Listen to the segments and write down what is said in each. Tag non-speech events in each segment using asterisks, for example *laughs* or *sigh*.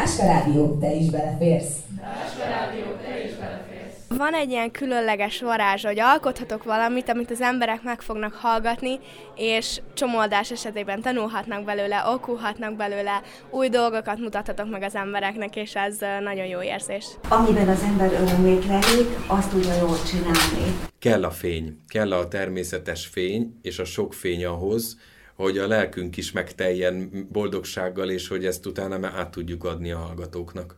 Táska Rádió, te is beleférsz. Táska Rádió, te is beleférsz. Van egy ilyen különleges varázs, hogy alkothatok valamit, amit az emberek meg fognak hallgatni, és csomódás esetében tanulhatnak belőle, okulhatnak belőle, új dolgokat mutathatok meg az embereknek, és ez nagyon jó érzés. Amiben az ember örömét lelik, azt tudja jól csinálni. Kell a fény, kell a természetes fény, és a sok fény ahhoz, hogy a lelkünk is megteljen boldogsággal, és hogy ezt utána át tudjuk adni a hallgatóknak.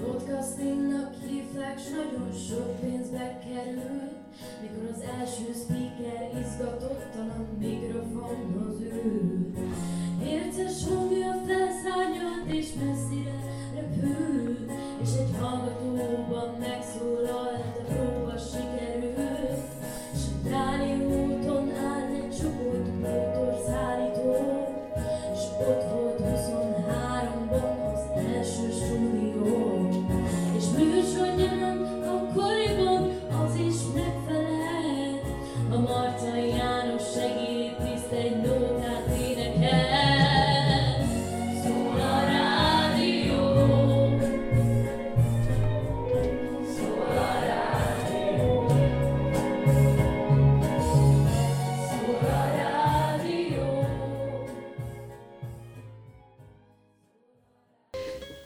Podcastingnak hívták, s nagyon sok pénzbe kerül, mikor az első speaker izgatottan a mikrofonhoz ül. Érces hangja felszárnyalt és messzire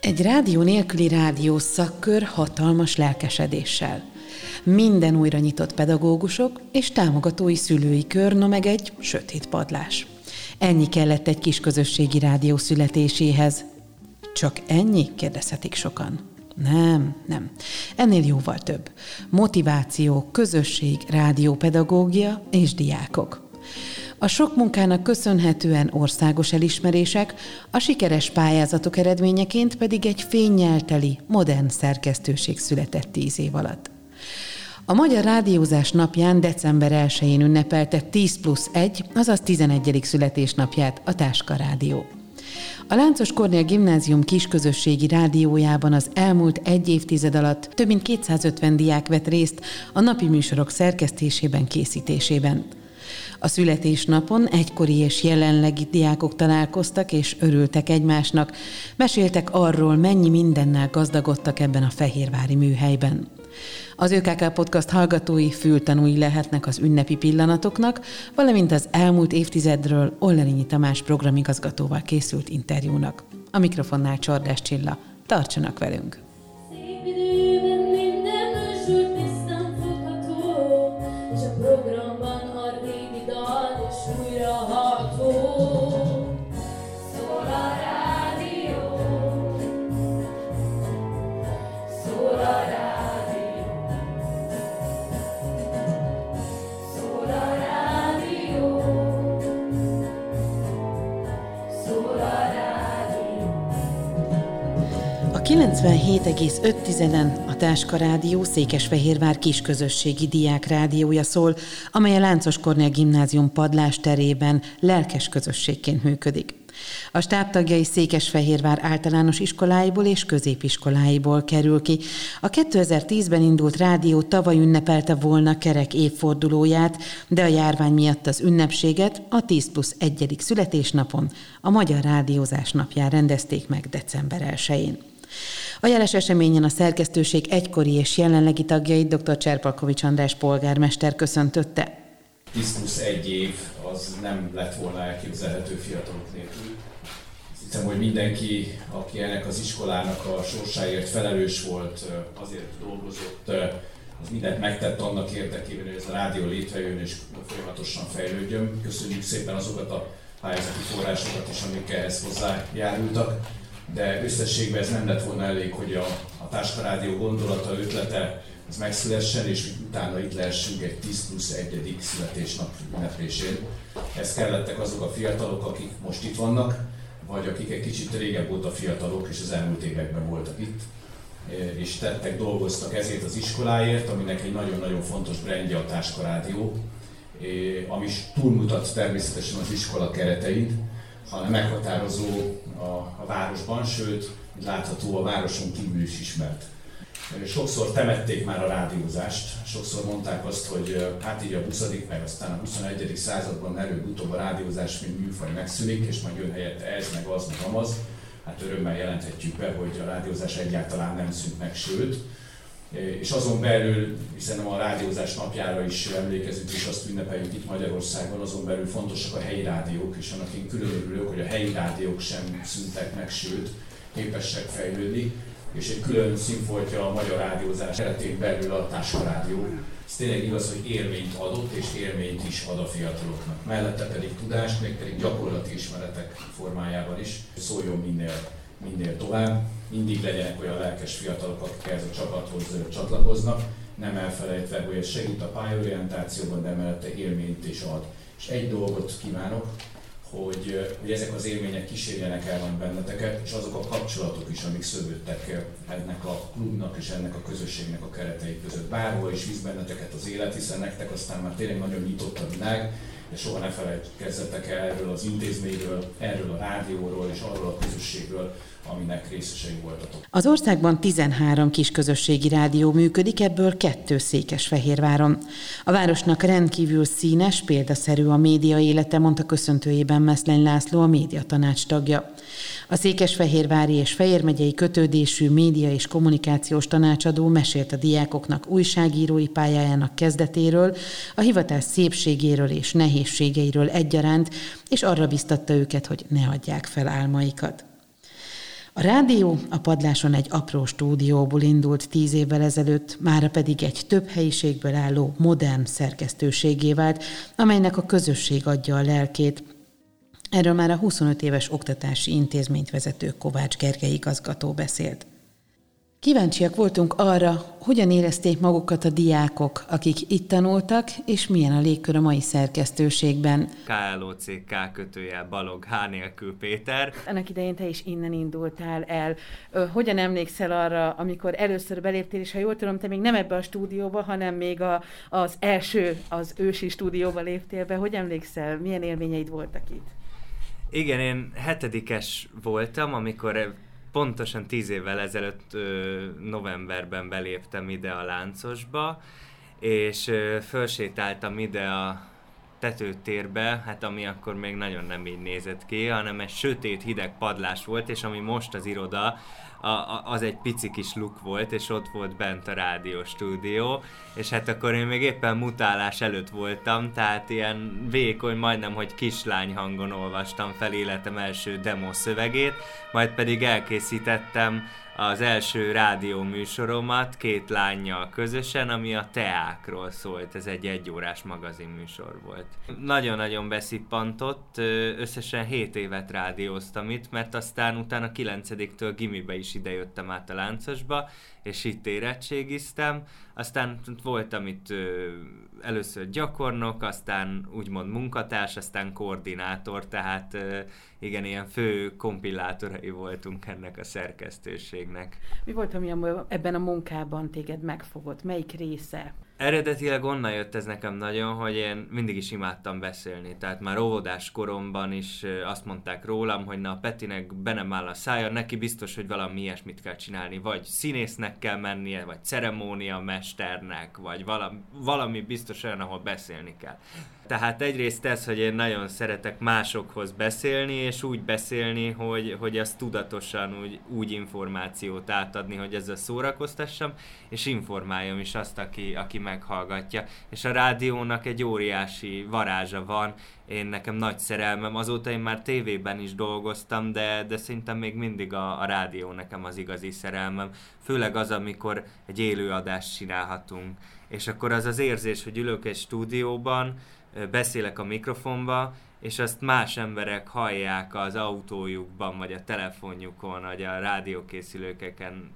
Egy rádió nélküli rádió szakkör hatalmas lelkesedéssel. Minden újra nyitott pedagógusok és támogatói szülői kör, no meg egy sötét padlás. Ennyi kellett egy kis közösségi rádió születéséhez. Csak ennyi? kérdezhetik sokan. Nem, nem. Ennél jóval több. Motiváció, közösség, rádiópedagógia és diákok. A sok munkának köszönhetően országos elismerések, a sikeres pályázatok eredményeként pedig egy fényelteli, modern szerkesztőség született tíz év alatt. A Magyar Rádiózás napján december 1-én ünnepelte 10 plusz 1, azaz 11. születésnapját a Táska Rádió. A Láncos Kornél Gimnázium kisközösségi rádiójában az elmúlt egy évtized alatt több mint 250 diák vett részt a napi műsorok szerkesztésében, készítésében. A születésnapon egykori és jelenlegi diákok találkoztak és örültek egymásnak, meséltek arról, mennyi mindennel gazdagodtak ebben a fehérvári műhelyben. Az ÖKK Podcast hallgatói fültanúi lehetnek az ünnepi pillanatoknak, valamint az elmúlt évtizedről Ollerényi Tamás programigazgatóval készült interjúnak. A mikrofonnál Csordás Csilla. Tartsanak velünk! 97,5-en a Táska Rádió Székesfehérvár kisközösségi diák rádiója szól, amely a Láncos Kornél Gimnázium padlás terében lelkes közösségként működik. A stábtagjai Székesfehérvár általános iskoláiból és középiskoláiból kerül ki. A 2010-ben indult rádió tavaly ünnepelte volna kerek évfordulóját, de a járvány miatt az ünnepséget a 10 plusz 1. születésnapon, a Magyar Rádiózás napján rendezték meg december 1-én. A jeles eseményen a szerkesztőség egykori és jelenlegi tagjait dr. Cserpalkovics András polgármester köszöntötte. 10 plusz egy év az nem lett volna elképzelhető fiatalok nélkül. Hiszem, hogy mindenki, aki ennek az iskolának a sorsáért felelős volt, azért dolgozott, az mindent megtett annak érdekében, hogy ez a rádió létrejön és folyamatosan fejlődjön. Köszönjük szépen azokat a pályázati forrásokat is, amik ehhez hozzájárultak de összességben ez nem lett volna elég, hogy a, a Táska Rádió gondolata, ötlete ez megszülessen, és utána itt lehessünk egy 10 plusz 1. születésnap ünneplésén. Ez kellettek azok a fiatalok, akik most itt vannak, vagy akik egy kicsit régebb óta fiatalok, és az elmúlt években voltak itt, és tettek, dolgoztak ezért az iskoláért, aminek egy nagyon-nagyon fontos brandje a Táska Rádió, ami is túlmutat természetesen az iskola keretein, hanem meghatározó a, a városban, sőt, látható a városon kívül is ismert. Sokszor temették már a rádiózást, sokszor mondták azt, hogy hát így a 20. meg aztán a 21. században előbb-utóbb a rádiózás mint műfaj megszűnik, és majd jön helyette ez, meg az, meg amaz. hát örömmel jelenthetjük be, hogy a rádiózás egyáltalán nem szűnt meg, sőt, és azon belül, hiszen a rádiózás napjára is emlékezünk, és azt ünnepeljük itt Magyarországon, azon belül fontosak a helyi rádiók, és annak én külön örülök, hogy a helyi rádiók sem szüntek meg, sőt, képesek fejlődni, és egy külön színfoltja a magyar rádiózás keretén belül a Táskarádió. Ez tényleg igaz, hogy érvényt adott, és érvényt is ad a fiataloknak. Mellette pedig tudást, még pedig gyakorlati ismeretek formájában is szóljon minél, minél tovább. Mindig legyenek olyan lelkes fiatalok, akik ehhez a csapathoz csatlakoznak, nem elfelejtve, hogy ez segít a pályorientációban, de mellette élményt is ad. És egy dolgot kívánok, hogy, hogy ezek az élmények kísérjenek el benneteket, és azok a kapcsolatok is, amik szövődtek ennek a klubnak és ennek a közösségnek a keretei között. Bárhol is visz benneteket az élet, hiszen nektek aztán már tényleg nagyon nyitott a világ, de soha ne felejtkezzetek el erről az intézményről, erről a rádióról és arról a közösségről, aminek részesei voltatok. Az országban 13 kis közösségi rádió működik, ebből kettő Székesfehérváron. A városnak rendkívül színes, példaszerű a média élete, mondta köszöntőjében Meszlen László, a média tanács tagja. A Székesfehérvári és Fejér megyei kötődésű média és kommunikációs tanácsadó mesélt a diákoknak újságírói pályájának kezdetéről, a hivatás szépségéről és nehézségeiről egyaránt, és arra biztatta őket, hogy ne adják fel álmaikat. A rádió a padláson egy apró stúdióból indult tíz évvel ezelőtt, mára pedig egy több helyiségből álló modern szerkesztőségé vált, amelynek a közösség adja a lelkét. Erről már a 25 éves oktatási intézményt vezető Kovács Gergely igazgató beszélt. Kíváncsiak voltunk arra, hogyan érezték magukat a diákok, akik itt tanultak, és milyen a légkör a mai szerkesztőségben. KLOCK kötője Balog H. nélkül Péter. Ennek idején te is innen indultál el. Hogyan emlékszel arra, amikor először beléptél, és ha jól tudom, te még nem ebbe a stúdióba, hanem még a, az első, az ősi stúdióba léptél be. Hogy emlékszel, milyen élményeid voltak itt? Igen, én hetedikes voltam, amikor pontosan tíz évvel ezelőtt novemberben beléptem ide a láncosba, és fölsétáltam ide a tetőtérbe, hát ami akkor még nagyon nem így nézett ki, hanem egy sötét, hideg padlás volt, és ami most az iroda, a, a, az egy pici kis luk volt, és ott volt bent a rádió stúdió, és hát akkor én még éppen mutálás előtt voltam, tehát ilyen vékony, majdnem, hogy kislány hangon olvastam fel életem első demo szövegét, majd pedig elkészítettem az első rádió műsoromat két lányjal közösen, ami a teákról szólt. Ez egy egyórás műsor volt. Nagyon-nagyon beszippantott, összesen 7 évet rádióztam itt, mert aztán utána 9-től gimibe is idejöttem át a láncosba, és itt érettségiztem. Aztán voltam itt először gyakornok, aztán úgymond munkatárs, aztán koordinátor, tehát igen, ilyen fő kompillátorai voltunk ennek a szerkesztőségnek. Mi volt, ami ebben a munkában téged megfogott? Melyik része? Eredetileg onnan jött ez nekem nagyon, hogy én mindig is imádtam beszélni. Tehát már óvodás koromban is azt mondták rólam, hogy na a Petinek be nem áll a szája, neki biztos, hogy valami ilyesmit kell csinálni. Vagy színésznek kell mennie, vagy ceremónia mesternek, vagy valami, valami biztos olyan, ahol beszélni kell. Tehát egyrészt ez, hogy én nagyon szeretek másokhoz beszélni, és úgy beszélni, hogy, hogy azt tudatosan úgy, úgy információt átadni, hogy ezzel szórakoztassam, és informáljam is azt, aki, aki meghallgatja. És a rádiónak egy óriási varázsa van, én nekem nagy szerelmem, azóta én már tévében is dolgoztam, de, de szerintem még mindig a, a rádió nekem az igazi szerelmem. Főleg az, amikor egy élőadást csinálhatunk. És akkor az az érzés, hogy ülök egy stúdióban, beszélek a mikrofonba, és azt más emberek hallják az autójukban, vagy a telefonjukon, vagy a rádiókészülőkeken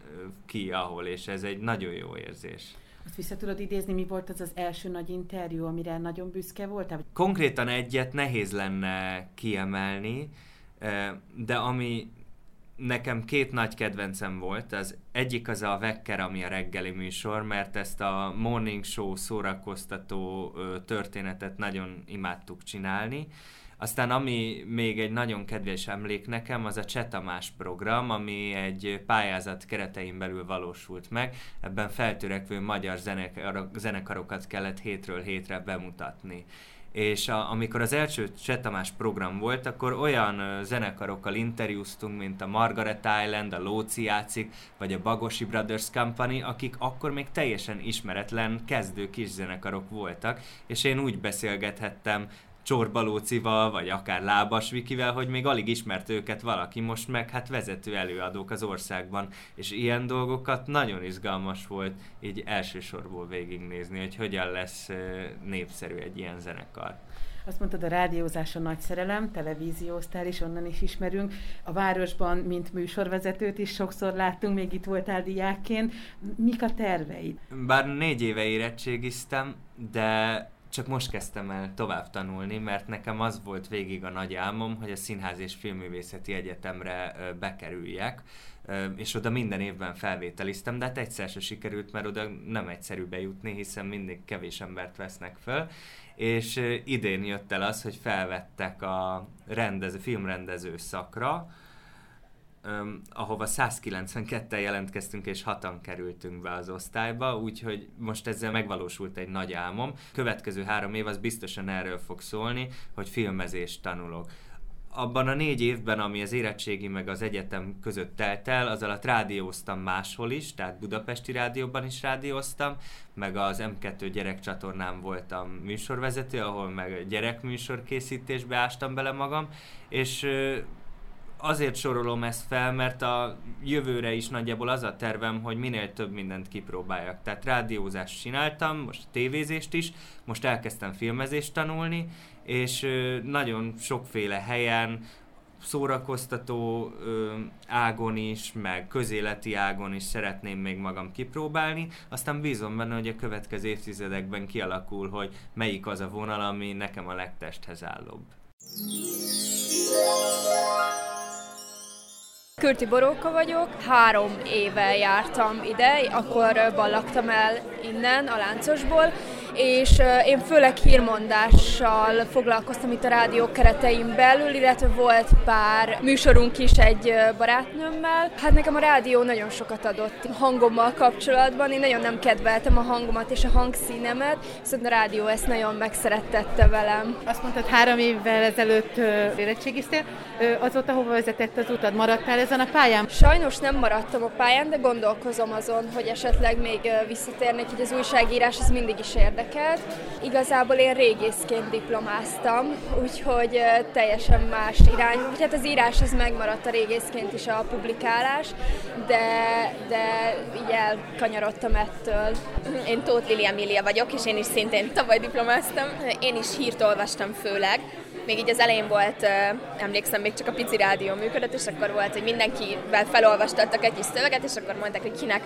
ki, ahol, és ez egy nagyon jó érzés. Azt vissza tudod idézni, mi volt az az első nagy interjú, amire nagyon büszke voltál? Konkrétan egyet nehéz lenne kiemelni, de ami nekem két nagy kedvencem volt. Az egyik az a Vekker, ami a reggeli műsor, mert ezt a morning show szórakoztató történetet nagyon imádtuk csinálni. Aztán ami még egy nagyon kedves emlék nekem, az a Csetamás program, ami egy pályázat keretein belül valósult meg. Ebben feltörekvő magyar zenekar- zenekarokat kellett hétről hétre bemutatni és a, amikor az első Csetamás program volt, akkor olyan zenekarokkal interjúztunk, mint a Margaret Island, a Lóci játszik, vagy a Bagosi Brothers Company, akik akkor még teljesen ismeretlen kezdő kis zenekarok voltak, és én úgy beszélgethettem Csorbalócival, vagy akár Lábas Vikivel, hogy még alig ismert őket valaki, most meg hát vezető előadók az országban, és ilyen dolgokat nagyon izgalmas volt így elsősorból végignézni, hogy hogyan lesz népszerű egy ilyen zenekar. Azt mondtad, a rádiózás a nagy szerelem, televízióztál is, onnan is ismerünk. A városban, mint műsorvezetőt is sokszor láttunk, még itt voltál diákként. Mik a terveid? Bár négy éve érettségiztem, de csak most kezdtem el tovább tanulni, mert nekem az volt végig a nagy álmom, hogy a Színház és Filmművészeti Egyetemre bekerüljek, és oda minden évben felvételiztem, de hát egyszer se sikerült, mert oda nem egyszerű bejutni, hiszen mindig kevés embert vesznek föl, és idén jött el az, hogy felvettek a rendező, filmrendező szakra, um, ahova 192-tel jelentkeztünk, és hatan kerültünk be az osztályba, úgyhogy most ezzel megvalósult egy nagy álmom. Következő három év az biztosan erről fog szólni, hogy filmezést tanulok abban a négy évben, ami az érettségi meg az egyetem között telt el, az alatt rádióztam máshol is, tehát Budapesti Rádióban is rádióztam, meg az M2 gyerekcsatornán voltam műsorvezető, ahol meg gyerekműsor készítésbe ástam bele magam, és azért sorolom ezt fel, mert a jövőre is nagyjából az a tervem, hogy minél több mindent kipróbáljak. Tehát rádiózást csináltam, most tévézést is, most elkezdtem filmezést tanulni, és nagyon sokféle helyen, szórakoztató ágon is, meg közéleti ágon is szeretném még magam kipróbálni, aztán bízom benne, hogy a következő évtizedekben kialakul, hogy melyik az a vonal, ami nekem a legtesthez állóbb. Kürti Boróka vagyok, három éve jártam ide, akkor ballaktam el innen, a láncosból, és én főleg hírmondással foglalkoztam itt a rádió keretein belül, illetve volt pár műsorunk is egy barátnőmmel. Hát nekem a rádió nagyon sokat adott hangommal kapcsolatban, én nagyon nem kedveltem a hangomat és a hangszínemet, viszont a rádió ezt nagyon megszerettette velem. Azt mondtad, három évvel ezelőtt érettségiztél, azóta hova vezetett az utad? Maradtál ezen a pályán? Sajnos nem maradtam a pályán, de gondolkozom azon, hogy esetleg még visszatérnék, hogy az újságírás az mindig is érdekel érdekelt. Igazából én régészként diplomáztam, úgyhogy teljesen más irány. Hát az írás az megmaradt a régészként is a publikálás, de, de így elkanyarodtam ettől. Én Tóth Lili Emilia vagyok, és én is szintén tavaly diplomáztam. Én is hírt olvastam főleg, még így az elején volt, emlékszem, még csak a pici rádió működött, és akkor volt, hogy mindenkivel felolvastattak egy kis szöveget, és akkor mondták, hogy kinek,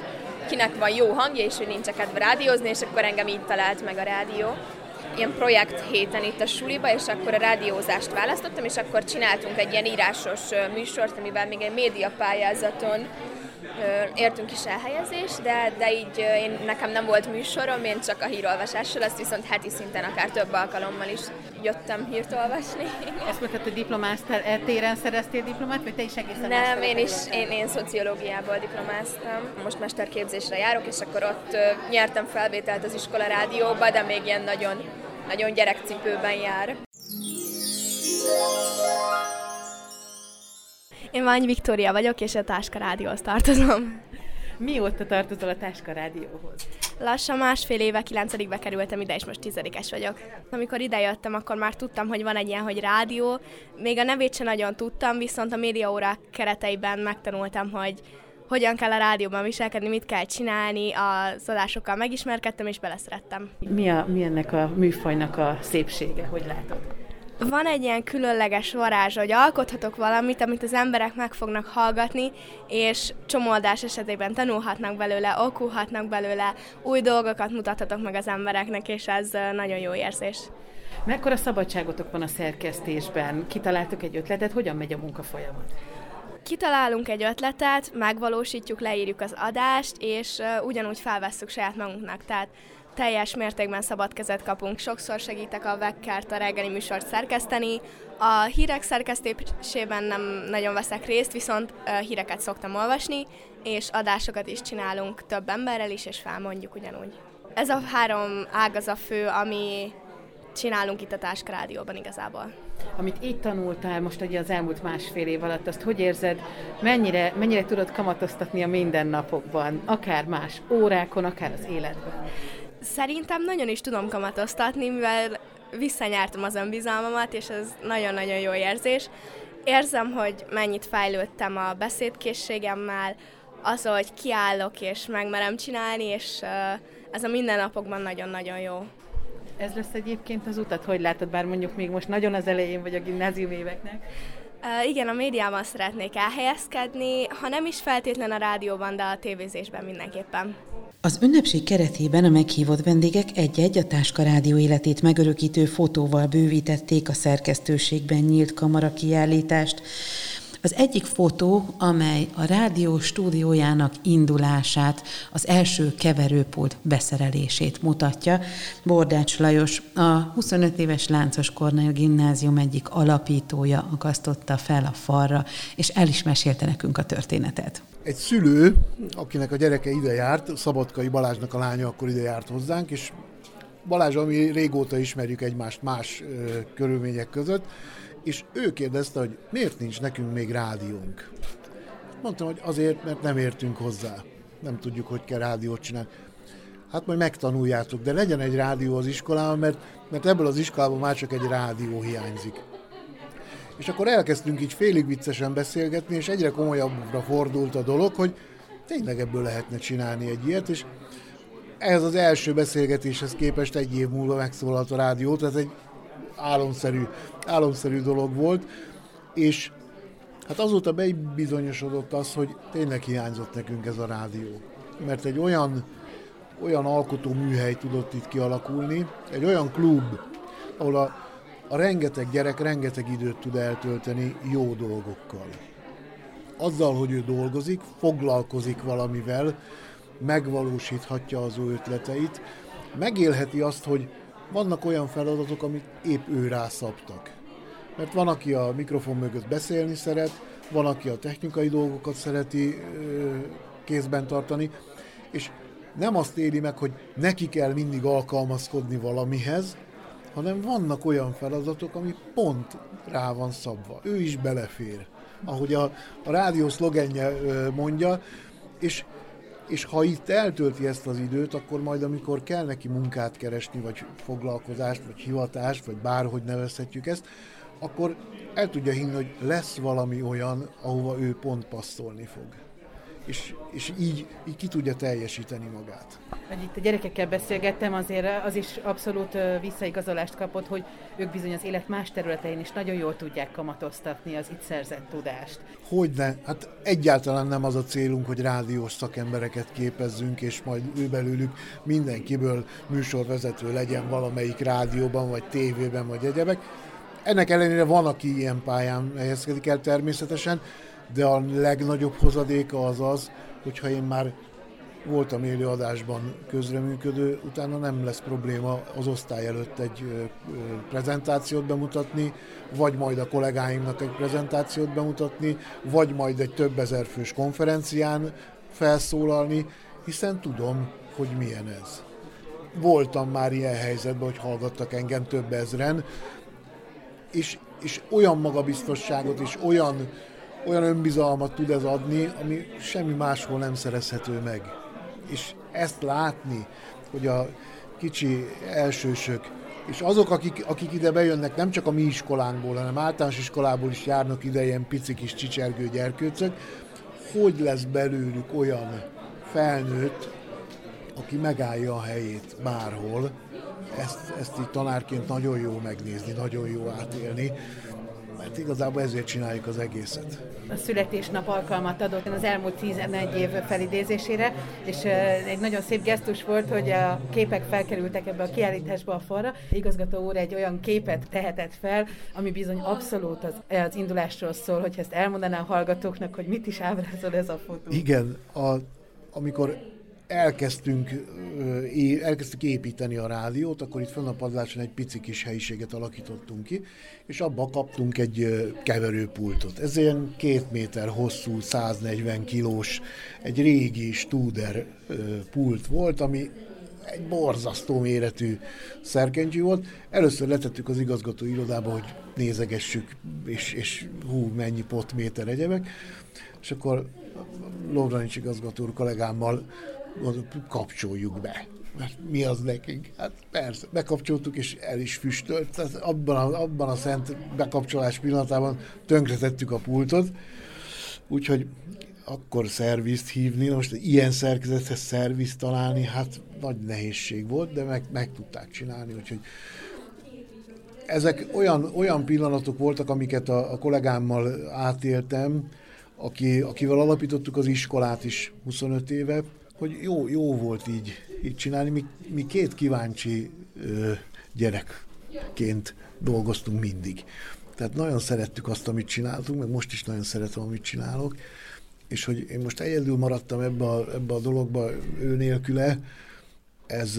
kinek van jó hangja, és hogy nincs kedve rádiózni, és akkor engem így talált meg a rádió. Ilyen projekt héten itt a suliba, és akkor a rádiózást választottam, és akkor csináltunk egy ilyen írásos műsort, amivel még egy médiapályázaton értünk is elhelyezés, de, de így én, nekem nem volt műsorom, én csak a hírolvasással, ezt viszont heti szinten akár több alkalommal is jöttem hírt olvasni. *laughs* Ezt mondtad, hogy diplomáztál, e téren szereztél diplomát, vagy te is egészen Nem, én is, én, én szociológiából diplomáztam. Most mesterképzésre járok, és akkor ott nyertem felvételt az iskola rádióba, de még ilyen nagyon, nagyon gyerekcipőben jár. Én Vány Viktória vagyok, és a Táska Rádióhoz tartozom. Mióta tartozol a Táska Rádióhoz? Lassan másfél éve, kilencedikbe kerültem ide, és most tizedikes vagyok. Amikor idejöttem, akkor már tudtam, hogy van egy ilyen, hogy rádió. Még a nevét sem nagyon tudtam, viszont a médiaórák kereteiben megtanultam, hogy hogyan kell a rádióban viselkedni, mit kell csinálni, az adásokkal megismerkedtem, és beleszerettem. Mi, a, mi ennek a műfajnak a szépsége, hogy látod? Van egy ilyen különleges varázs, hogy alkothatok valamit, amit az emberek meg fognak hallgatni, és csomoldás esetében tanulhatnak belőle, okulhatnak belőle, új dolgokat mutathatok meg az embereknek, és ez nagyon jó érzés. Mekkora szabadságotok van a szerkesztésben? Kitaláltok egy ötletet, hogyan megy a munka folyamat? Kitalálunk egy ötletet, megvalósítjuk, leírjuk az adást, és ugyanúgy felvesszük saját magunknak. Tehát teljes mértékben szabad kezet kapunk. Sokszor segítek a Vekkert a reggeli műsort szerkeszteni. A hírek szerkesztésében nem nagyon veszek részt, viszont híreket szoktam olvasni, és adásokat is csinálunk több emberrel is, és felmondjuk ugyanúgy. Ez a három ág az a fő, ami csinálunk itt a Táska Rádióban igazából. Amit itt tanultál most ugye az elmúlt másfél év alatt, azt hogy érzed, mennyire, mennyire tudod kamatoztatni a mindennapokban, akár más órákon, akár az életben? Szerintem nagyon is tudom kamatoztatni, mivel visszanyártam az önbizalmamat, és ez nagyon-nagyon jó érzés. Érzem, hogy mennyit fejlődtem a beszédkészségemmel, az, hogy kiállok és megmerem csinálni, és ez a mindennapokban nagyon-nagyon jó. Ez lesz egyébként az utat, hogy látod, bár mondjuk még most nagyon az elején vagy a gimnázium éveknek? Igen, a médiában szeretnék elhelyezkedni, ha nem is feltétlen a rádióban, de a tévézésben mindenképpen. Az ünnepség keretében a meghívott vendégek egy-egy a Táska Rádió életét megörökítő fotóval bővítették a szerkesztőségben nyílt kamara kiállítást. Az egyik fotó, amely a rádió stúdiójának indulását, az első keverőpult beszerelését mutatja. Bordács Lajos, a 25 éves Láncos Kornél gimnázium egyik alapítója akasztotta fel a falra, és el is mesélte nekünk a történetet. Egy szülő, akinek a gyereke ide járt, Szabadkai Balázsnak a lánya akkor ide járt hozzánk, és Balázs, ami régóta ismerjük egymást más ö, körülmények között, és ő kérdezte, hogy miért nincs nekünk még rádiónk. Mondtam, hogy azért, mert nem értünk hozzá. Nem tudjuk, hogy kell rádiót csinálni. Hát majd megtanuljátok, de legyen egy rádió az iskolában, mert, mert ebből az iskolában már csak egy rádió hiányzik. És akkor elkezdtünk így félig viccesen beszélgetni, és egyre komolyabbra fordult a dolog, hogy tényleg ebből lehetne csinálni egy ilyet, és ehhez az első beszélgetéshez képest egy év múlva megszólalt a rádió, tehát egy álomszerű, álomszerű dolog volt, és hát azóta bebizonyosodott az, hogy tényleg hiányzott nekünk ez a rádió. Mert egy olyan, olyan alkotó műhely tudott itt kialakulni, egy olyan klub, ahol a, a rengeteg gyerek rengeteg időt tud eltölteni jó dolgokkal. Azzal, hogy ő dolgozik, foglalkozik valamivel, megvalósíthatja az ő ötleteit, megélheti azt, hogy vannak olyan feladatok, amit épp ő rászabtak. Mert van, aki a mikrofon mögött beszélni szeret, van, aki a technikai dolgokat szereti kézben tartani, és nem azt éli meg, hogy neki kell mindig alkalmazkodni valamihez, hanem vannak olyan feladatok, ami pont rá van szabva. Ő is belefér, ahogy a, a rádió szlogenje mondja, és és ha itt eltölti ezt az időt, akkor majd amikor kell neki munkát keresni, vagy foglalkozást, vagy hivatást, vagy bárhogy nevezhetjük ezt, akkor el tudja hinni, hogy lesz valami olyan, ahova ő pont passzolni fog és, és így, így ki tudja teljesíteni magát. Hogy itt a gyerekekkel beszélgettem, azért az is abszolút visszaigazolást kapott, hogy ők bizony az élet más területein is nagyon jól tudják kamatoztatni az itt szerzett tudást. Hogyne, hát egyáltalán nem az a célunk, hogy rádiós szakembereket képezzünk, és majd ő belőlük mindenkiből műsorvezető legyen valamelyik rádióban, vagy tévében, vagy egyebek. Ennek ellenére van, aki ilyen pályán helyezkedik el természetesen, de a legnagyobb hozadéka az az, hogyha én már voltam élőadásban közreműködő, utána nem lesz probléma az osztály előtt egy prezentációt bemutatni, vagy majd a kollégáimnak egy prezentációt bemutatni, vagy majd egy több ezer fős konferencián felszólalni, hiszen tudom, hogy milyen ez. Voltam már ilyen helyzetben, hogy hallgattak engem több ezren, és, és olyan magabiztosságot és olyan olyan önbizalmat tud ez adni, ami semmi máshol nem szerezhető meg. És ezt látni, hogy a kicsi elsősök, és azok, akik, akik ide bejönnek, nem csak a mi iskolánkból, hanem általános iskolából is járnak ide ilyen pici kis csicsergő gyerkőcök, hogy lesz belőlük olyan felnőtt, aki megállja a helyét bárhol. Ezt, ezt így tanárként nagyon jó megnézni, nagyon jó átélni mert igazából ezért csináljuk az egészet. A születésnap alkalmat adott az elmúlt 11 év felidézésére, és egy nagyon szép gesztus volt, hogy a képek felkerültek ebbe a kiállításba a falra. Igazgató úr egy olyan képet tehetett fel, ami bizony abszolút az, az indulásról szól, hogy ezt elmondaná a hallgatóknak, hogy mit is ábrázol ez a fotó. Igen, a, amikor elkezdtünk, elkezdtük építeni a rádiót, akkor itt fönn a padláson egy pici kis helyiséget alakítottunk ki, és abba kaptunk egy keverőpultot. Ez ilyen két méter hosszú, 140 kilós, egy régi Studer pult volt, ami egy borzasztó méretű szerkentyű volt. Először letettük az igazgató irodába, hogy nézegessük, és, és hú, mennyi potméter egyebek. És akkor Lovranics igazgató úr kollégámmal kapcsoljuk be. Mert mi az nekünk? Hát persze, bekapcsoltuk, és el is füstölt. Tehát abban a, abban a szent bekapcsolás pillanatában tönkretettük a pultot. Úgyhogy akkor szervizt hívni, most ilyen szerkezethez szervizt találni, hát nagy nehézség volt, de meg, meg tudták csinálni, úgyhogy ezek olyan, olyan pillanatok voltak, amiket a, a kollégámmal átéltem, aki, akivel alapítottuk az iskolát is 25 éve, hogy jó, jó volt így, így csinálni. Mi, mi két kíváncsi ö, gyerekként dolgoztunk mindig. Tehát nagyon szerettük azt, amit csináltunk, meg most is nagyon szeretem, amit csinálok, és hogy én most egyedül maradtam ebbe a, ebbe a dologba ő nélküle, ez,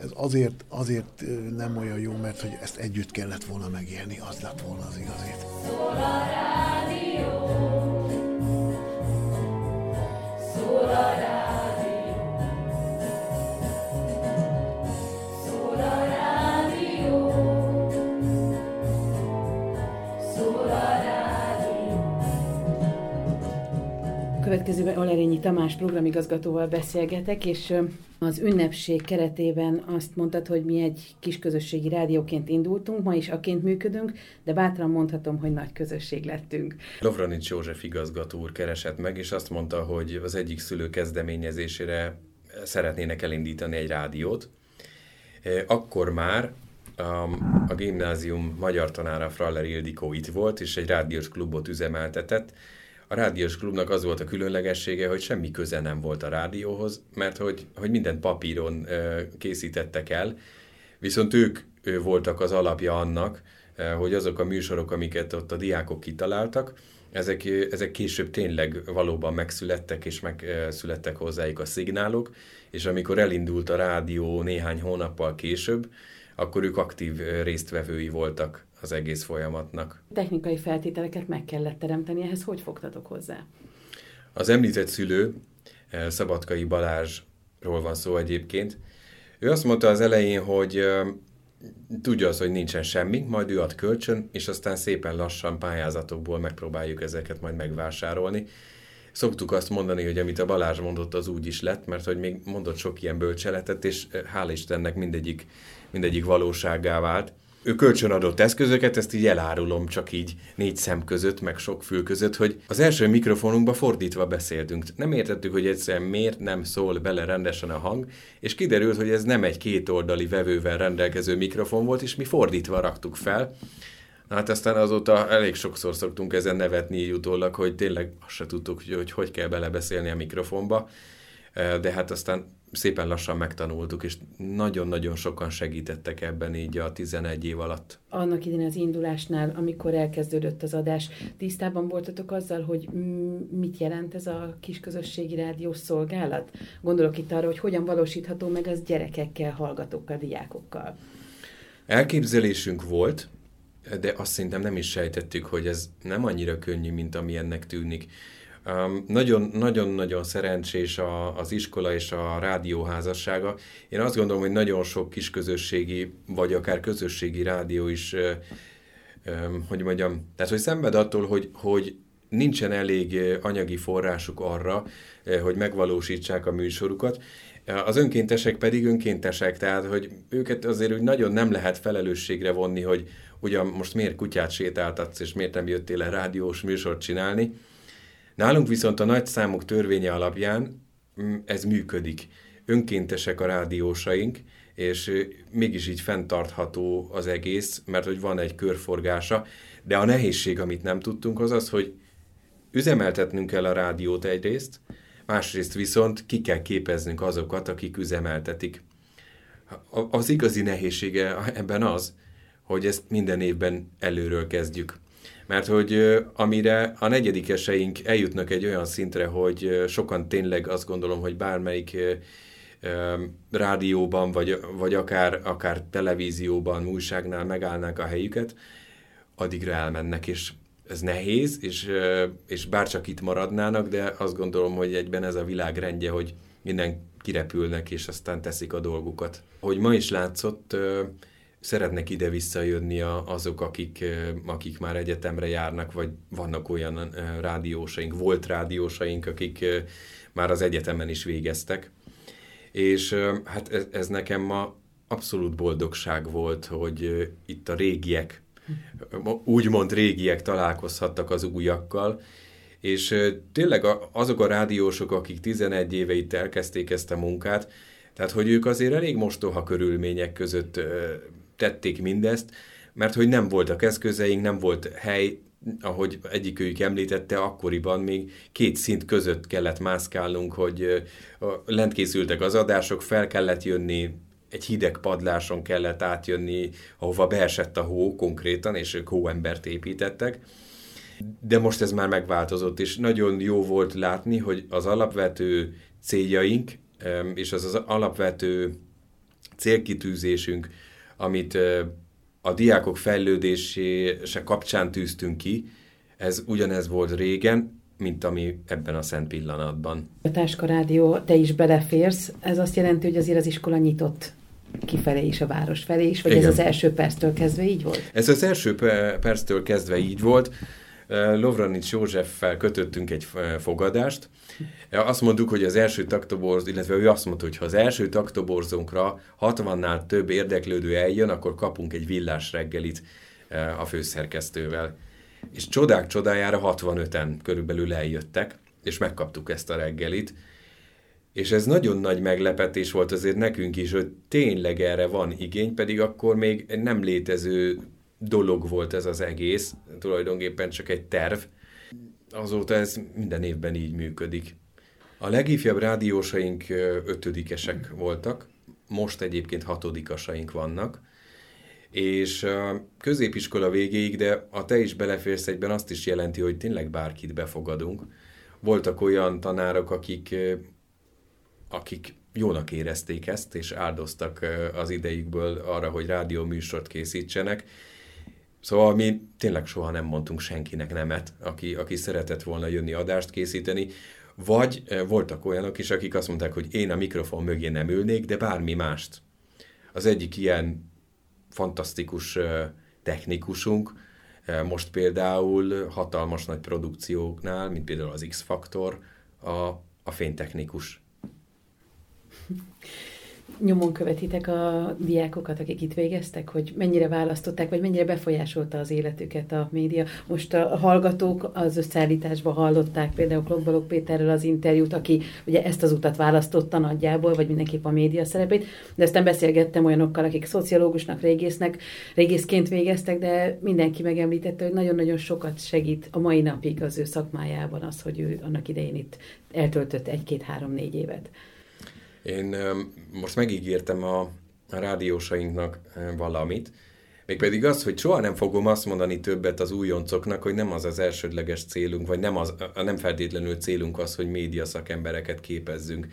ez azért, azért nem olyan jó, mert hogy ezt együtt kellett volna megélni, az lett volna az igazét. Szól rádió, szól rádió. Következőben Alerényi Tamás programigazgatóval beszélgetek, és az ünnepség keretében azt mondtad, hogy mi egy kis közösségi rádióként indultunk, ma is aként működünk, de bátran mondhatom, hogy nagy közösség lettünk. Lovranics József igazgató úr keresett meg, és azt mondta, hogy az egyik szülő kezdeményezésére szeretnének elindítani egy rádiót. Akkor már a gimnázium magyar tanára Fraller Ildikó itt volt, és egy rádiós klubot üzemeltetett, a rádiós klubnak az volt a különlegessége, hogy semmi köze nem volt a rádióhoz, mert hogy, hogy minden papíron készítettek el, viszont ők voltak az alapja annak, hogy azok a műsorok, amiket ott a diákok kitaláltak, ezek, ezek később tényleg valóban megszülettek, és megszülettek hozzájuk a szignálok, és amikor elindult a rádió néhány hónappal később, akkor ők aktív résztvevői voltak az egész folyamatnak. Technikai feltételeket meg kellett teremteni, ehhez hogy fogtatok hozzá? Az említett szülő, eh, Szabadkai Balázsról van szó egyébként, ő azt mondta az elején, hogy eh, tudja az, hogy nincsen semmi, majd ő ad kölcsön, és aztán szépen lassan pályázatokból megpróbáljuk ezeket majd megvásárolni. Szoktuk azt mondani, hogy amit a Balázs mondott, az úgy is lett, mert hogy még mondott sok ilyen bölcseletet, és eh, hála Istennek mindegyik, mindegyik valóságá vált ő kölcsönadott eszközöket, ezt így elárulom csak így négy szem között, meg sok fül között, hogy az első mikrofonunkba fordítva beszéltünk. Nem értettük, hogy egyszerűen miért nem szól bele rendesen a hang, és kiderült, hogy ez nem egy kétoldali vevővel rendelkező mikrofon volt, és mi fordítva raktuk fel. Hát aztán azóta elég sokszor szoktunk ezen nevetni utólag, hogy tényleg azt se tudtuk, hogy, hogy kell belebeszélni a mikrofonba, de hát aztán szépen lassan megtanultuk, és nagyon-nagyon sokan segítettek ebben így a 11 év alatt. Annak idén az indulásnál, amikor elkezdődött az adás, tisztában voltatok azzal, hogy mit jelent ez a kis közösségi rádiós szolgálat? Gondolok itt arra, hogy hogyan valósítható meg az gyerekekkel, hallgatókkal, diákokkal. Elképzelésünk volt, de azt szerintem nem is sejtettük, hogy ez nem annyira könnyű, mint ami ennek tűnik nagyon-nagyon-nagyon szerencsés a, az iskola és a rádió házassága. Én azt gondolom, hogy nagyon sok kis közösségi, vagy akár közösségi rádió is, hogy mondjam, tehát hogy szenved attól, hogy, hogy nincsen elég anyagi forrásuk arra, hogy megvalósítsák a műsorukat. Az önkéntesek pedig önkéntesek, tehát hogy őket azért úgy nagyon nem lehet felelősségre vonni, hogy ugyan most miért kutyát sétáltatsz, és miért nem jöttél el rádiós műsort csinálni, Nálunk viszont a nagy számok törvénye alapján mm, ez működik. Önkéntesek a rádiósaink, és mégis így fenntartható az egész, mert hogy van egy körforgása, de a nehézség, amit nem tudtunk, az az, hogy üzemeltetnünk kell a rádiót egyrészt, másrészt viszont ki kell képeznünk azokat, akik üzemeltetik. Az igazi nehézsége ebben az, hogy ezt minden évben előről kezdjük mert hogy amire a negyedikeseink eljutnak egy olyan szintre, hogy sokan tényleg azt gondolom, hogy bármelyik rádióban, vagy, vagy akár, akár televízióban, újságnál megállnák a helyüket, addigra elmennek, és ez nehéz, és, és bárcsak itt maradnának, de azt gondolom, hogy egyben ez a világ rendje, hogy minden kirepülnek, és aztán teszik a dolgukat. Hogy ma is látszott, szeretnek ide visszajönni azok, akik, akik már egyetemre járnak, vagy vannak olyan rádiósaink, volt rádiósaink, akik már az egyetemen is végeztek. És hát ez, ez nekem ma abszolút boldogság volt, hogy itt a régiek, úgymond régiek találkozhattak az újakkal, és tényleg azok a rádiósok, akik 11 éve itt elkezdték ezt a munkát, tehát hogy ők azért elég mostoha körülmények között tették mindezt, mert hogy nem voltak eszközeink, nem volt hely, ahogy egyikőjük említette, akkoriban még két szint között kellett mászkálnunk, hogy lent készültek az adások, fel kellett jönni, egy hideg padláson kellett átjönni, ahova beesett a hó konkrétan, és ők hóembert építettek. De most ez már megváltozott, és nagyon jó volt látni, hogy az alapvető céljaink, és az az alapvető célkitűzésünk, amit a diákok fejlődése kapcsán tűztünk ki, ez ugyanez volt régen, mint ami ebben a szent pillanatban. A Táska Rádió, te is beleférsz, ez azt jelenti, hogy azért az iskola nyitott kifelé is, a város felé is, vagy Igen. ez az első perctől kezdve így volt? Ez az első perctől kezdve így volt. Lovranics Józseffel kötöttünk egy fogadást. Azt mondtuk, hogy az első taktoborz, illetve ő azt mondta, hogy ha az első taktoborzónkra 60-nál több érdeklődő eljön, akkor kapunk egy villás reggelit a főszerkesztővel. És csodák csodájára 65-en körülbelül eljöttek, és megkaptuk ezt a reggelit. És ez nagyon nagy meglepetés volt azért nekünk is, hogy tényleg erre van igény, pedig akkor még nem létező dolog volt ez az egész, tulajdonképpen csak egy terv. Azóta ez minden évben így működik. A legifjabb rádiósaink ötödikesek voltak, most egyébként hatodikasaink vannak, és középiskola végéig, de a te is beleférsz egyben azt is jelenti, hogy tényleg bárkit befogadunk. Voltak olyan tanárok, akik, akik jónak érezték ezt, és áldoztak az idejükből arra, hogy rádióműsort készítsenek, Szóval mi tényleg soha nem mondtunk senkinek nemet, aki, aki szeretett volna jönni adást készíteni, vagy voltak olyanok is, akik azt mondták, hogy én a mikrofon mögé nem ülnék, de bármi mást. Az egyik ilyen fantasztikus technikusunk, most például hatalmas nagy produkcióknál, mint például az X-Faktor, a, a fénytechnikus *laughs* nyomon követitek a diákokat, akik itt végeztek, hogy mennyire választották, vagy mennyire befolyásolta az életüket a média. Most a hallgatók az összeállításban hallották például Klokbalok Péterrel az interjút, aki ugye ezt az utat választotta nagyjából, vagy mindenképp a média szerepét, de aztán beszélgettem olyanokkal, akik szociológusnak, régésznek, régészként végeztek, de mindenki megemlítette, hogy nagyon-nagyon sokat segít a mai napig az ő szakmájában az, hogy ő annak idején itt eltöltött egy-két-három-négy évet. Én most megígértem a, a rádiósainknak valamit, mégpedig az, hogy soha nem fogom azt mondani többet az újoncoknak, hogy nem az az elsődleges célunk, vagy nem, az, nem feltétlenül célunk az, hogy média szakembereket képezzünk.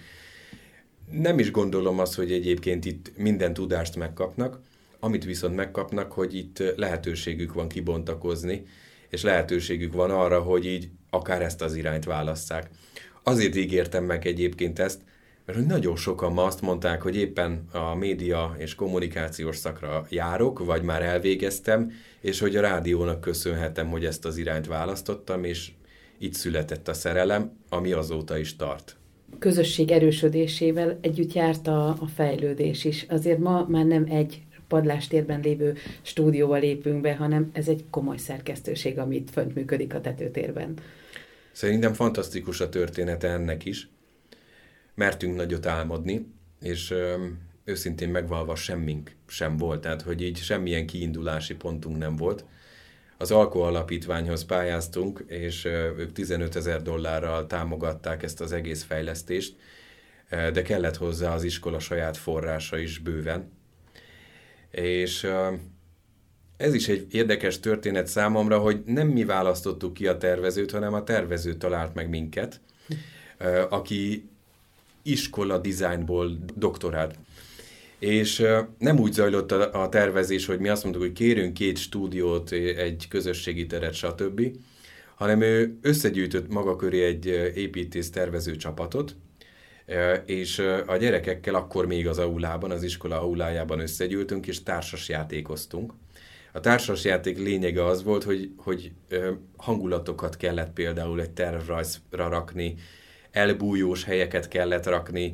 Nem is gondolom azt, hogy egyébként itt minden tudást megkapnak, amit viszont megkapnak, hogy itt lehetőségük van kibontakozni, és lehetőségük van arra, hogy így akár ezt az irányt válasszák. Azért ígértem meg egyébként ezt, mert hogy nagyon sokan ma azt mondták, hogy éppen a média és kommunikációs szakra járok, vagy már elvégeztem, és hogy a rádiónak köszönhetem, hogy ezt az irányt választottam, és itt született a szerelem, ami azóta is tart. Közösség erősödésével együtt járt a, a fejlődés is. Azért ma már nem egy padlástérben lévő stúdióval lépünk be, hanem ez egy komoly szerkesztőség, amit fönt működik a tetőtérben. Szerintem fantasztikus a története ennek is, mertünk nagyot álmodni, és őszintén megvalva semmink sem volt, tehát hogy így semmilyen kiindulási pontunk nem volt. Az Alko Alapítványhoz pályáztunk, és ők 15 ezer dollárral támogatták ezt az egész fejlesztést, de kellett hozzá az iskola saját forrása is bőven. És ez is egy érdekes történet számomra, hogy nem mi választottuk ki a tervezőt, hanem a tervező talált meg minket, aki iskola dizájnból doktorált. És nem úgy zajlott a, tervezés, hogy mi azt mondtuk, hogy kérünk két stúdiót, egy közösségi teret, stb., hanem ő összegyűjtött maga köré egy építész tervező csapatot, és a gyerekekkel akkor még az aulában, az iskola aulájában összegyűltünk, és társas játékoztunk. A társasjáték lényege az volt, hogy, hogy hangulatokat kellett például egy tervrajzra rakni, elbújós helyeket kellett rakni,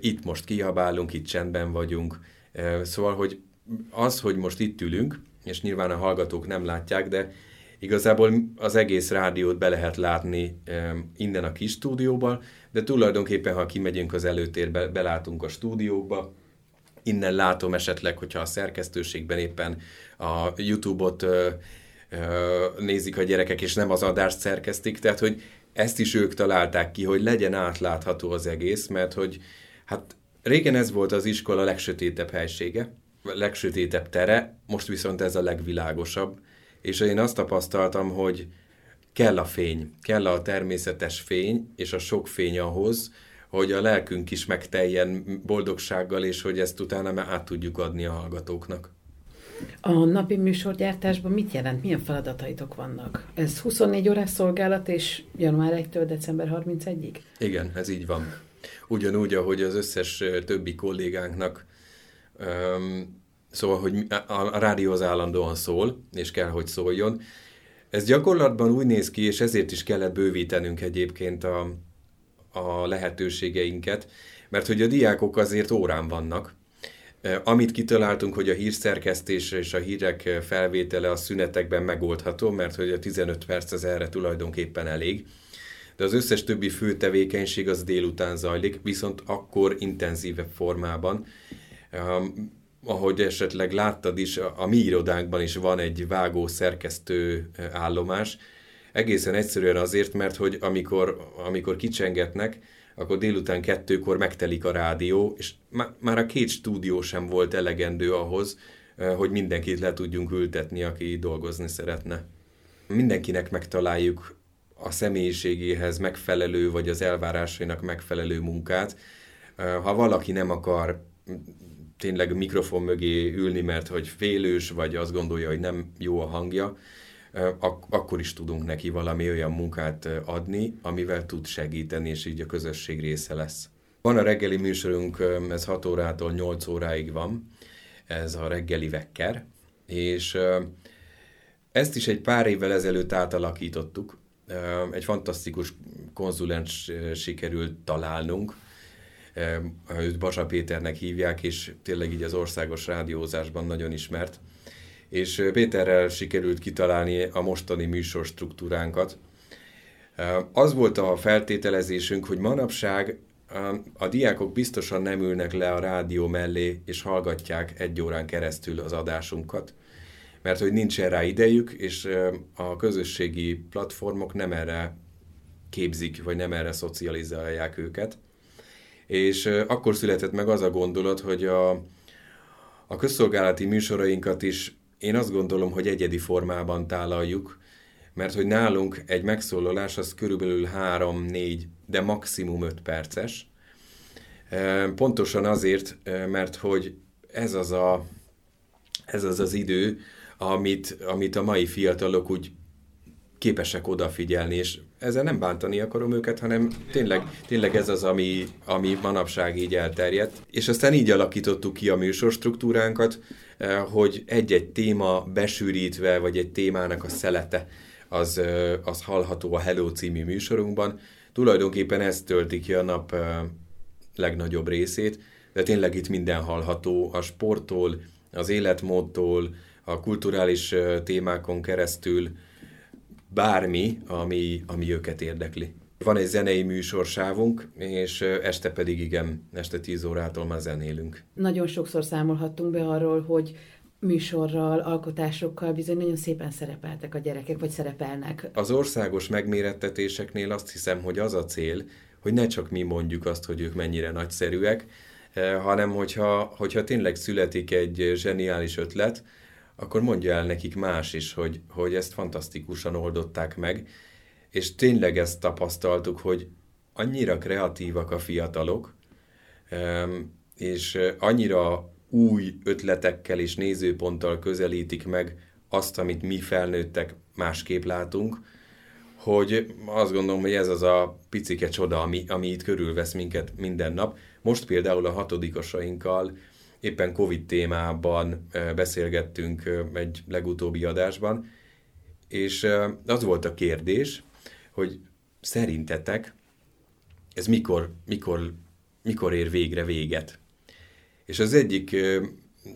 itt most kiabálunk, itt csendben vagyunk. Szóval, hogy az, hogy most itt ülünk, és nyilván a hallgatók nem látják, de igazából az egész rádiót be lehet látni innen a kis stúdióban, de tulajdonképpen, ha kimegyünk az előtérbe, belátunk a stúdióba, innen látom esetleg, hogyha a szerkesztőségben éppen a YouTube-ot nézik a gyerekek, és nem az adást szerkesztik, tehát hogy ezt is ők találták ki, hogy legyen átlátható az egész, mert hogy hát régen ez volt az iskola legsötétebb helysége, legsötétebb tere, most viszont ez a legvilágosabb, és én azt tapasztaltam, hogy kell a fény, kell a természetes fény, és a sok fény ahhoz, hogy a lelkünk is megteljen boldogsággal, és hogy ezt utána át tudjuk adni a hallgatóknak. A napi műsorgyártásban mit jelent? Milyen feladataitok vannak? Ez 24 órás szolgálat, és január 1-től december 31-ig? Igen, ez így van. Ugyanúgy, ahogy az összes többi kollégánknak, um, szóval, hogy a, rádió az állandóan szól, és kell, hogy szóljon. Ez gyakorlatban úgy néz ki, és ezért is kellett bővítenünk egyébként a, a lehetőségeinket, mert hogy a diákok azért órán vannak, amit kitaláltunk, hogy a hírszerkesztés és a hírek felvétele a szünetekben megoldható, mert hogy a 15 perc az erre tulajdonképpen elég. De az összes többi fő tevékenység az délután zajlik, viszont akkor intenzívebb formában. Um, ahogy esetleg láttad is, a, a mi irodánkban is van egy vágó szerkesztő állomás, egészen egyszerűen azért, mert hogy amikor, amikor kicsengetnek, akkor délután kettőkor megtelik a rádió, és már a két stúdió sem volt elegendő ahhoz, hogy mindenkit le tudjunk ültetni, aki dolgozni szeretne. Mindenkinek megtaláljuk a személyiségéhez megfelelő, vagy az elvárásainak megfelelő munkát. Ha valaki nem akar tényleg mikrofon mögé ülni, mert hogy félős, vagy azt gondolja, hogy nem jó a hangja, ak- akkor is tudunk neki valami olyan munkát adni, amivel tud segíteni, és így a közösség része lesz. Van a reggeli műsorunk, ez 6 órától 8 óráig van, ez a reggeli vekker, és ezt is egy pár évvel ezelőtt átalakítottuk. Egy fantasztikus konzulens sikerült találnunk, őt Basa Péternek hívják, és tényleg így az országos rádiózásban nagyon ismert és Péterrel sikerült kitalálni a mostani műsor struktúránkat. Az volt a feltételezésünk, hogy manapság a diákok biztosan nem ülnek le a rádió mellé, és hallgatják egy órán keresztül az adásunkat, mert hogy nincsen rá idejük, és a közösségi platformok nem erre képzik, vagy nem erre szocializálják őket. És akkor született meg az a gondolat, hogy a, a közszolgálati műsorainkat is én azt gondolom, hogy egyedi formában tálaljuk, mert hogy nálunk egy megszólalás az körülbelül 3-4, de maximum 5 perces. Pontosan azért, mert hogy ez az a, ez az, az idő, amit, amit a mai fiatalok úgy képesek odafigyelni, és ezzel nem bántani akarom őket, hanem tényleg, tényleg ez az, ami, ami manapság így elterjedt. És aztán így alakítottuk ki a műsorstruktúránkat, eh, hogy egy-egy téma besűrítve, vagy egy témának a szelete, az, eh, az hallható a Hello című műsorunkban. Tulajdonképpen ez tölti ki a nap eh, legnagyobb részét, de tényleg itt minden hallható, a sporttól, az életmódtól, a kulturális témákon keresztül, bármi, ami, ami őket érdekli. Van egy zenei műsorsávunk, és este pedig igen, este 10 órától már zenélünk. Nagyon sokszor számolhattunk be arról, hogy műsorral, alkotásokkal bizony nagyon szépen szerepeltek a gyerekek, vagy szerepelnek. Az országos megmérettetéseknél azt hiszem, hogy az a cél, hogy ne csak mi mondjuk azt, hogy ők mennyire nagyszerűek, hanem hogyha, hogyha tényleg születik egy zseniális ötlet, akkor mondja el nekik más is, hogy, hogy ezt fantasztikusan oldották meg, és tényleg ezt tapasztaltuk, hogy annyira kreatívak a fiatalok, és annyira új ötletekkel és nézőponttal közelítik meg azt, amit mi felnőttek másképp látunk, hogy azt gondolom, hogy ez az a picike csoda, ami, ami itt körülvesz minket minden nap. Most például a hatodikosainkkal éppen Covid témában beszélgettünk egy legutóbbi adásban, és az volt a kérdés, hogy szerintetek ez mikor, mikor, mikor ér végre véget? És az egyik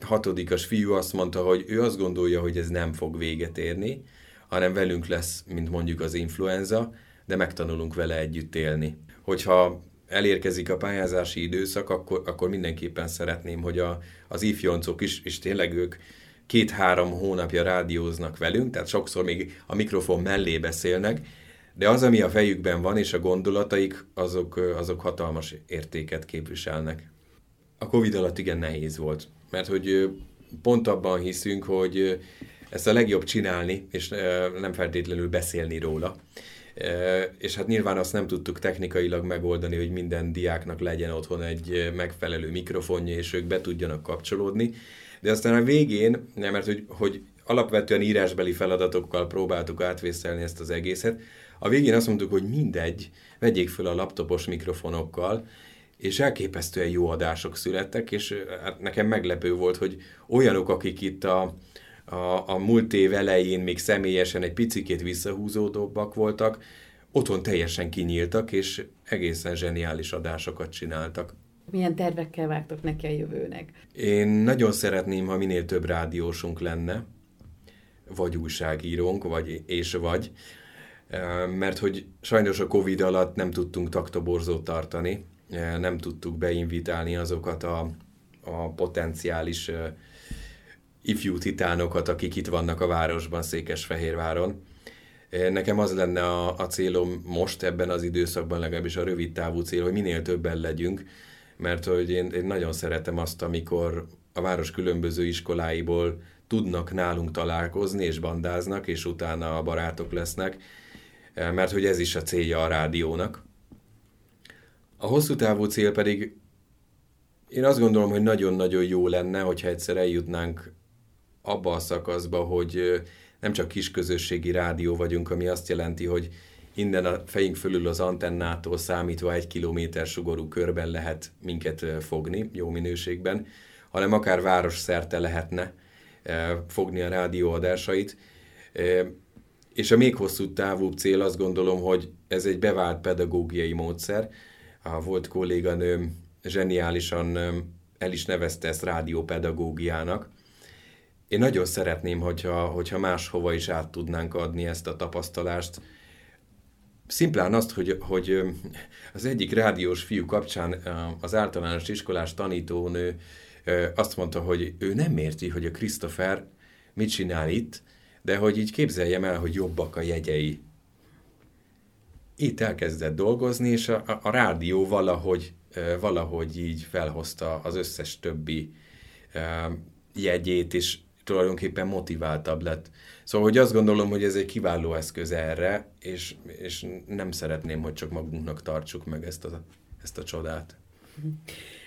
hatodikas fiú azt mondta, hogy ő azt gondolja, hogy ez nem fog véget érni, hanem velünk lesz, mint mondjuk az influenza, de megtanulunk vele együtt élni. Hogyha elérkezik a pályázási időszak, akkor, akkor mindenképpen szeretném, hogy a, az ifjoncok is, és tényleg ők két-három hónapja rádióznak velünk, tehát sokszor még a mikrofon mellé beszélnek, de az, ami a fejükben van, és a gondolataik, azok, azok hatalmas értéket képviselnek. A Covid alatt igen nehéz volt, mert hogy pont abban hiszünk, hogy ezt a legjobb csinálni, és nem feltétlenül beszélni róla. És hát nyilván azt nem tudtuk technikailag megoldani, hogy minden diáknak legyen otthon egy megfelelő mikrofonja, és ők be tudjanak kapcsolódni. De aztán a végén, mert hogy, hogy alapvetően írásbeli feladatokkal próbáltuk átvészelni ezt az egészet, a végén azt mondtuk, hogy mindegy, vegyék föl a laptopos mikrofonokkal, és elképesztően jó adások születtek, és hát nekem meglepő volt, hogy olyanok, akik itt a, a, a múlt év elején még személyesen egy picikét visszahúzódóbbak voltak, otthon teljesen kinyíltak, és egészen zseniális adásokat csináltak. Milyen tervekkel vágtok neki a jövőnek? Én nagyon szeretném, ha minél több rádiósunk lenne, vagy újságírónk, vagy és vagy, mert hogy sajnos a Covid alatt nem tudtunk taktoborzót tartani, nem tudtuk beinvitálni azokat a, a potenciális ifjú titánokat, akik itt vannak a városban, Székesfehérváron. Nekem az lenne a, a célom most ebben az időszakban, legalábbis a rövid távú cél, hogy minél többen legyünk, mert hogy én, én nagyon szeretem azt, amikor a város különböző iskoláiból tudnak nálunk találkozni, és bandáznak, és utána a barátok lesznek, mert hogy ez is a célja a rádiónak. A hosszú távú cél pedig én azt gondolom, hogy nagyon-nagyon jó lenne, hogyha egyszer eljutnánk abba a szakaszba, hogy nem csak kisközösségi rádió vagyunk, ami azt jelenti, hogy innen a fejünk fölül az antennától számítva egy kilométer sugorú körben lehet minket fogni, jó minőségben, hanem akár város szerte lehetne fogni a rádióadásait. És a még hosszú távú cél azt gondolom, hogy ez egy bevált pedagógiai módszer. A volt kolléganőm zseniálisan el is nevezte ezt rádiópedagógiának, én nagyon szeretném, hogyha, hogyha máshova is át tudnánk adni ezt a tapasztalást. Szimplán azt, hogy, hogy az egyik rádiós fiú kapcsán az általános iskolás tanítónő azt mondta, hogy ő nem érti, hogy a Christopher mit csinál itt, de hogy így képzeljem el, hogy jobbak a jegyei. Itt elkezdett dolgozni, és a, a, rádió valahogy, valahogy így felhozta az összes többi jegyét, és tulajdonképpen motiváltabb lett. Szóval, hogy azt gondolom, hogy ez egy kiváló eszköz erre, és, és nem szeretném, hogy csak magunknak tartsuk meg ezt a, ezt a csodát.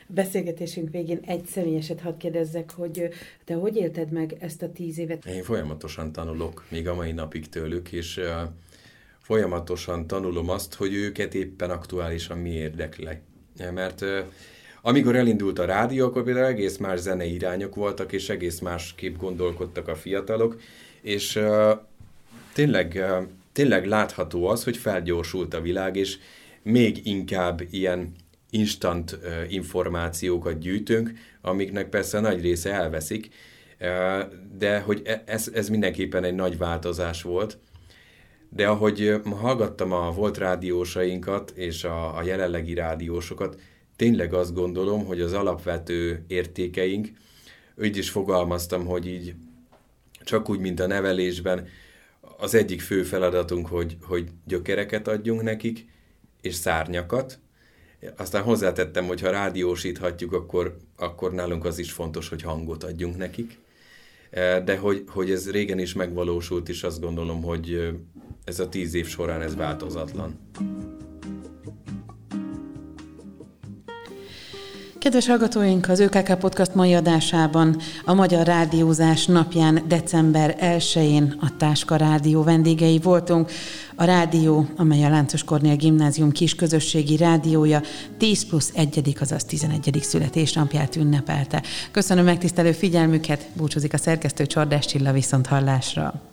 Beszélgetésünk végén egy személyeset hadd kérdezzek, hogy te hogy élted meg ezt a tíz évet? Én folyamatosan tanulok, még a mai napig tőlük, és folyamatosan tanulom azt, hogy őket éppen aktuálisan mi érdekli. Mert amikor elindult a rádió, akkor például egész más zenei irányok voltak, és egész másképp gondolkodtak a fiatalok, és uh, tényleg, uh, tényleg látható az, hogy felgyorsult a világ, és még inkább ilyen instant uh, információkat gyűjtünk, amiknek persze nagy része elveszik, de hogy e, ez, ez mindenképpen egy nagy változás volt. De ahogy hallgattam a volt rádiósainkat és a, a jelenlegi rádiósokat, tényleg azt gondolom, hogy az alapvető értékeink, úgy is fogalmaztam, hogy így csak úgy, mint a nevelésben, az egyik fő feladatunk, hogy, hogy gyökereket adjunk nekik, és szárnyakat. Aztán hozzátettem, hogy ha rádiósíthatjuk, akkor, akkor nálunk az is fontos, hogy hangot adjunk nekik. De hogy, hogy ez régen is megvalósult, és azt gondolom, hogy ez a tíz év során ez változatlan. Kedves hallgatóink, az ÖKK Podcast mai adásában a Magyar Rádiózás napján december 1-én a Táska Rádió vendégei voltunk. A rádió, amely a Láncos Kornél Gimnázium kis közösségi rádiója 10 plusz 1. azaz 11. születésnampját ünnepelte. Köszönöm megtisztelő figyelmüket, búcsúzik a szerkesztő Csordás Csilla viszont hallásra.